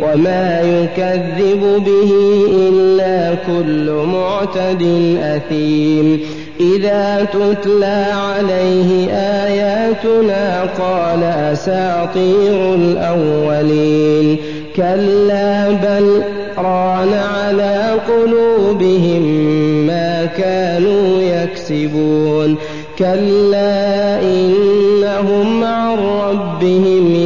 وما يكذب به إلا كل معتد أثيم إذا تتلى عليه آياتنا قال أساطير الأولين كلا بل ران على قلوبهم ما كانوا يكسبون كلا إنهم عن ربهم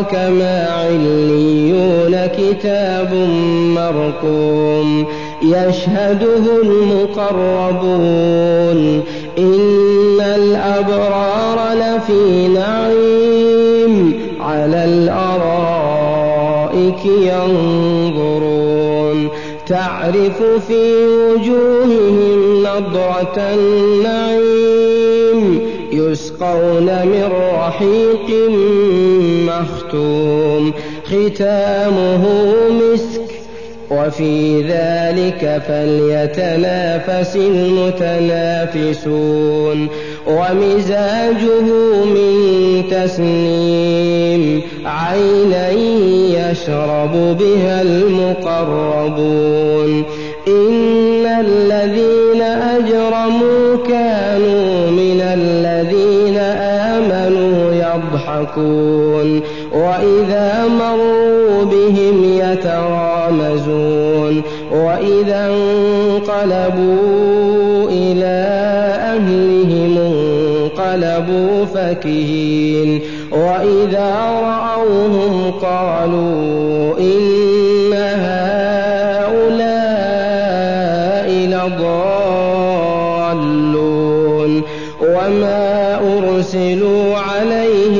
أدراك ما عليون كتاب مرقوم يشهده المقربون إن الأبرار لفي نعيم على الأرائك ينظرون تعرف في وجوههم نضرة النعيم يسقون من رحيق مختوم ختامه مسك وفي ذلك فليتنافس المتنافسون ومزاجه من تسنيم عينا يشرب بها المقربون. إن الذين أجرموا يضحكون وإذا مروا بهم يتغامزون وإذا انقلبوا إلى أهلهم انقلبوا فكهين وإذا رأوهم قالوا إن هؤلاء لضالون وما أرسلوا عليهم